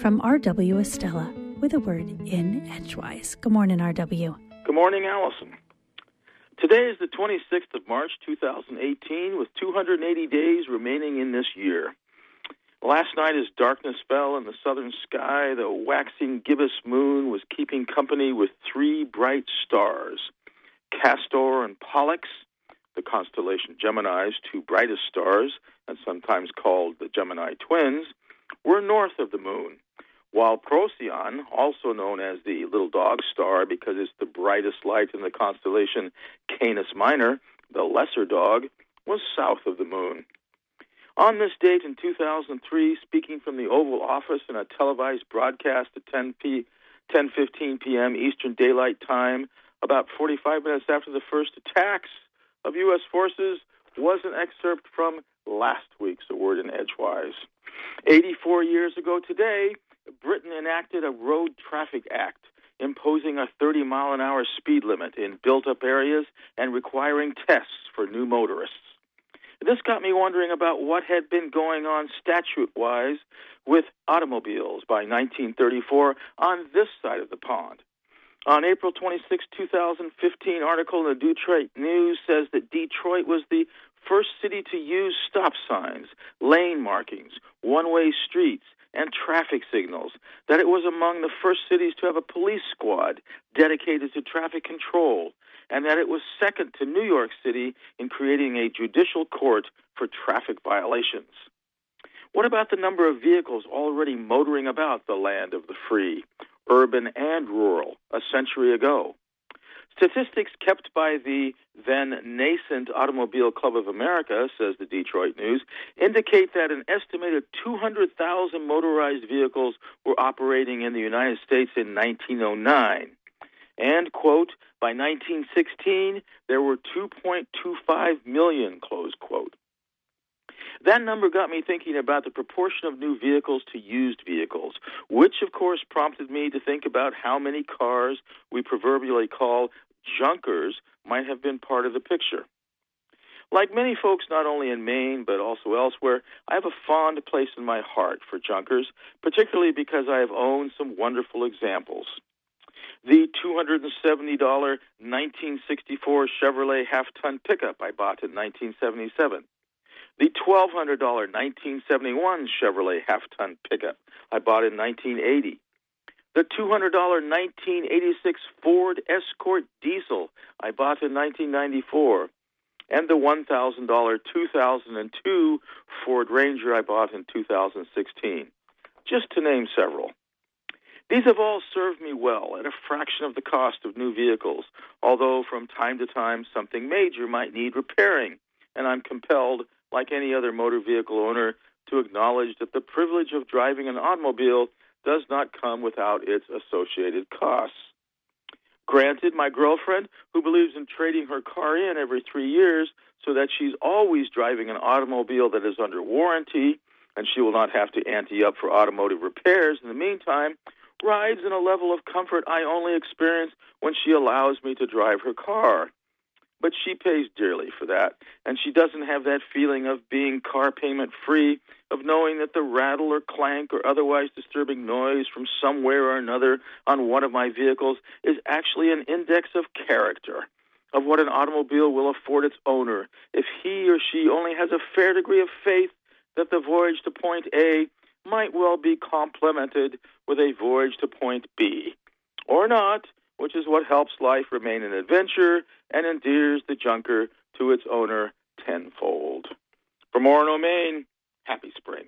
from R.W. Estela with a word in Edgewise. Good morning, R.W. Good morning, Allison. Today is the 26th of March, 2018, with 280 days remaining in this year. Last night, as darkness fell in the southern sky, the waxing gibbous moon was keeping company with three bright stars Castor and Pollux, the constellation Gemini's two brightest stars, and sometimes called the Gemini twins, were north of the moon, while Procyon, also known as the little dog star because it's the brightest light in the constellation Canis Minor, the lesser dog, was south of the moon. On this date in 2003, speaking from the Oval Office in a televised broadcast at 10 p. 10:15 p.m. Eastern Daylight Time, about 45 minutes after the first attacks of U.S. forces, was an excerpt from last week's A Word in Edgewise. 84 years ago today, Britain enacted a Road Traffic Act imposing a 30 mile an hour speed limit in built up areas and requiring tests for new motorists. This got me wondering about what had been going on statute wise with automobiles by 1934 on this side of the pond. On April 26, 2015, article in the Detroit News says that Detroit was the first city to use stop signs, lane markings, one way streets, and traffic signals, that it was among the first cities to have a police squad dedicated to traffic control, and that it was second to New York City in creating a judicial court for traffic violations. What about the number of vehicles already motoring about the land of the free, urban and rural, a century ago? Statistics kept by the then nascent Automobile Club of America, says the Detroit News, indicate that an estimated 200,000 motorized vehicles were operating in the United States in 1909. And, quote, by 1916, there were 2.25 million, close quote. That number got me thinking about the proportion of new vehicles to used vehicles, which of course prompted me to think about how many cars we proverbially call junkers might have been part of the picture. Like many folks, not only in Maine but also elsewhere, I have a fond place in my heart for junkers, particularly because I have owned some wonderful examples. The $270 1964 Chevrolet half ton pickup I bought in 1977. The $1,200 1971 Chevrolet half ton pickup I bought in 1980 the $200 1986 Ford Escort diesel I bought in 1994, and the $1,000 2002 Ford Ranger I bought in 2016, just to name several. These have all served me well at a fraction of the cost of new vehicles, although from time to time something major might need repairing, and I'm compelled, like any other motor vehicle owner, to acknowledge that the privilege of driving an automobile does not come without its associated costs. Granted, my girlfriend, who believes in trading her car in every three years so that she's always driving an automobile that is under warranty and she will not have to ante up for automotive repairs in the meantime, rides in a level of comfort I only experience when she allows me to drive her car. But she pays dearly for that, and she doesn't have that feeling of being car payment free of knowing that the rattle or clank or otherwise disturbing noise from somewhere or another on one of my vehicles is actually an index of character, of what an automobile will afford its owner if he or she only has a fair degree of faith that the voyage to point A might well be complemented with a voyage to point B. Or not, which is what helps life remain an adventure and endears the junker to its owner tenfold. From Orono, Maine, happy spring.